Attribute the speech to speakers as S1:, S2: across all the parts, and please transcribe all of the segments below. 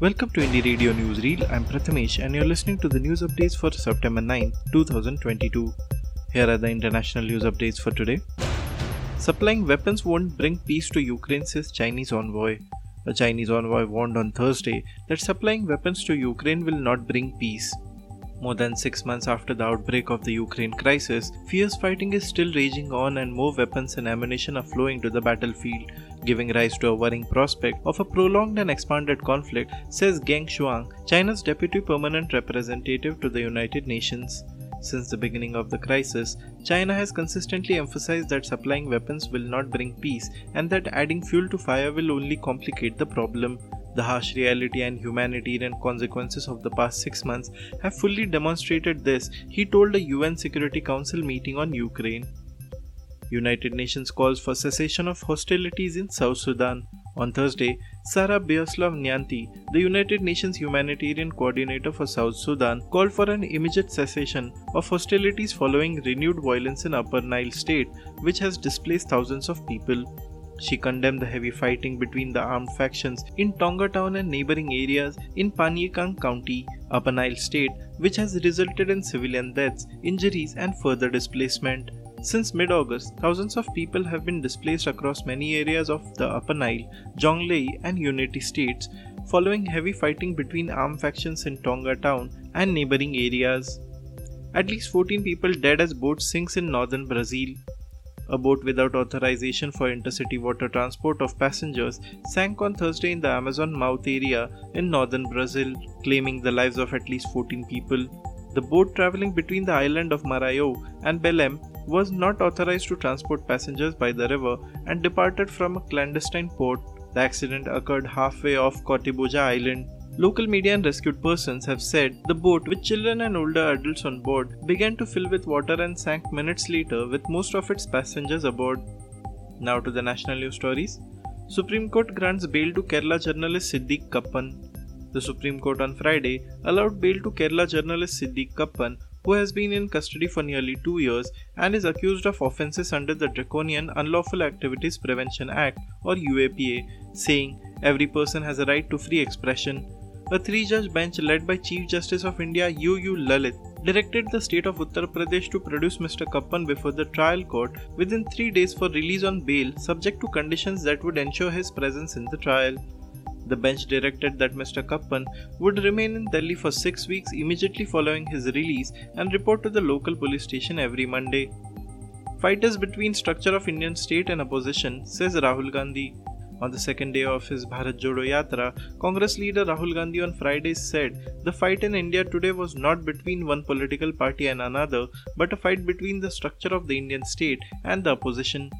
S1: Welcome to Indie Radio Newsreel. I'm Prathamesh and you're listening to the news updates for September 9, 2022. Here are the international news updates for today. Supplying weapons won't bring peace to Ukraine, says Chinese envoy. A Chinese envoy warned on Thursday that supplying weapons to Ukraine will not bring peace. More than six months after the outbreak of the Ukraine crisis, fierce fighting is still raging on and more weapons and ammunition are flowing to the battlefield, giving rise to a worrying prospect of a prolonged and expanded conflict, says Geng Shuang, China's deputy permanent representative to the United Nations. Since the beginning of the crisis, China has consistently emphasized that supplying weapons will not bring peace and that adding fuel to fire will only complicate the problem. The harsh reality and humanitarian consequences of the past six months have fully demonstrated this, he told a UN Security Council meeting on Ukraine. United Nations calls for cessation of hostilities in South Sudan. On Thursday, Sarah Beysolow Nyanti, the United Nations humanitarian coordinator for South Sudan, called for an immediate cessation of hostilities following renewed violence in Upper Nile state, which has displaced thousands of people. She condemned the heavy fighting between the armed factions in Tonga town and neighboring areas in Panyikang County, Upper Nile State, which has resulted in civilian deaths, injuries, and further displacement. Since mid August, thousands of people have been displaced across many areas of the Upper Nile, Jonglei, and Unity states following heavy fighting between armed factions in Tonga town and neighboring areas. At least 14 people dead as boat sinks in northern Brazil. A boat without authorization for intercity water transport of passengers sank on Thursday in the Amazon mouth area in northern Brazil, claiming the lives of at least 14 people. The boat traveling between the island of Marajó and Belém was not authorized to transport passengers by the river and departed from a clandestine port. The accident occurred halfway off Cotijuba Island. Local media and rescued persons have said the boat, with children and older adults on board, began to fill with water and sank minutes later with most of its passengers aboard. Now to the national news stories. Supreme Court grants bail to Kerala journalist Siddique Kappan. The Supreme Court on Friday allowed bail to Kerala journalist Siddique Kappan, who has been in custody for nearly two years and is accused of offences under the Draconian Unlawful Activities Prevention Act or UAPA, saying every person has a right to free expression a three judge bench led by Chief Justice of India U. U. Lalit directed the state of Uttar Pradesh to produce Mr. Kappan before the trial court within three days for release on bail, subject to conditions that would ensure his presence in the trial. The bench directed that Mr. Kappan would remain in Delhi for six weeks immediately following his release and report to the local police station every Monday. Fighters between structure of Indian state and opposition, says Rahul Gandhi. On the second day of his Bharat Jodo Yatra, Congress leader Rahul Gandhi on Friday said the fight in India today was not between one political party and another, but a fight between the structure of the Indian state and the opposition.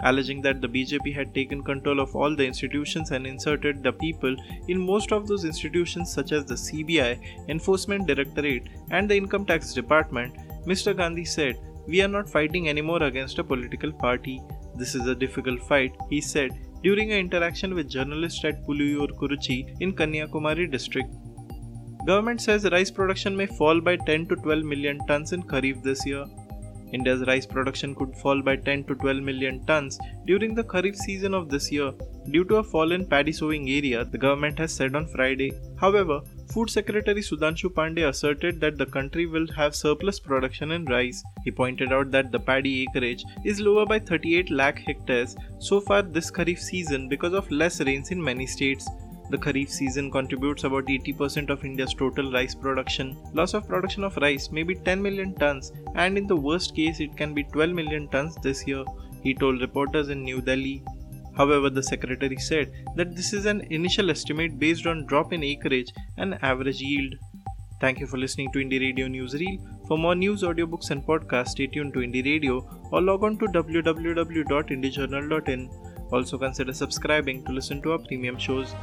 S1: Alleging that the BJP had taken control of all the institutions and inserted the people in most of those institutions, such as the CBI, Enforcement Directorate, and the Income Tax Department, Mr. Gandhi said, We are not fighting anymore against a political party. This is a difficult fight, he said, during an interaction with journalists at Puliyur Kuruchi in Kanyakumari district. Government says rice production may fall by 10 to 12 million tons in Kharif this year. India's rice production could fall by 10 to 12 million tons during the Kharif season of this year due to a fall in paddy sowing area, the government has said on Friday. However, Food Secretary Sudhanshu Pandey asserted that the country will have surplus production in rice. He pointed out that the paddy acreage is lower by 38 lakh hectares so far this Kharif season because of less rains in many states. The Kharif season contributes about 80% of India's total rice production. Loss of production of rice may be 10 million tons, and in the worst case, it can be 12 million tons this year, he told reporters in New Delhi. However, the secretary said that this is an initial estimate based on drop in acreage and average yield. Thank you for listening to Indie Radio Newsreel. For more news, audiobooks, and podcasts, stay tuned to Indie Radio or log on to www.indiejournal.in. Also, consider subscribing to listen to our premium shows.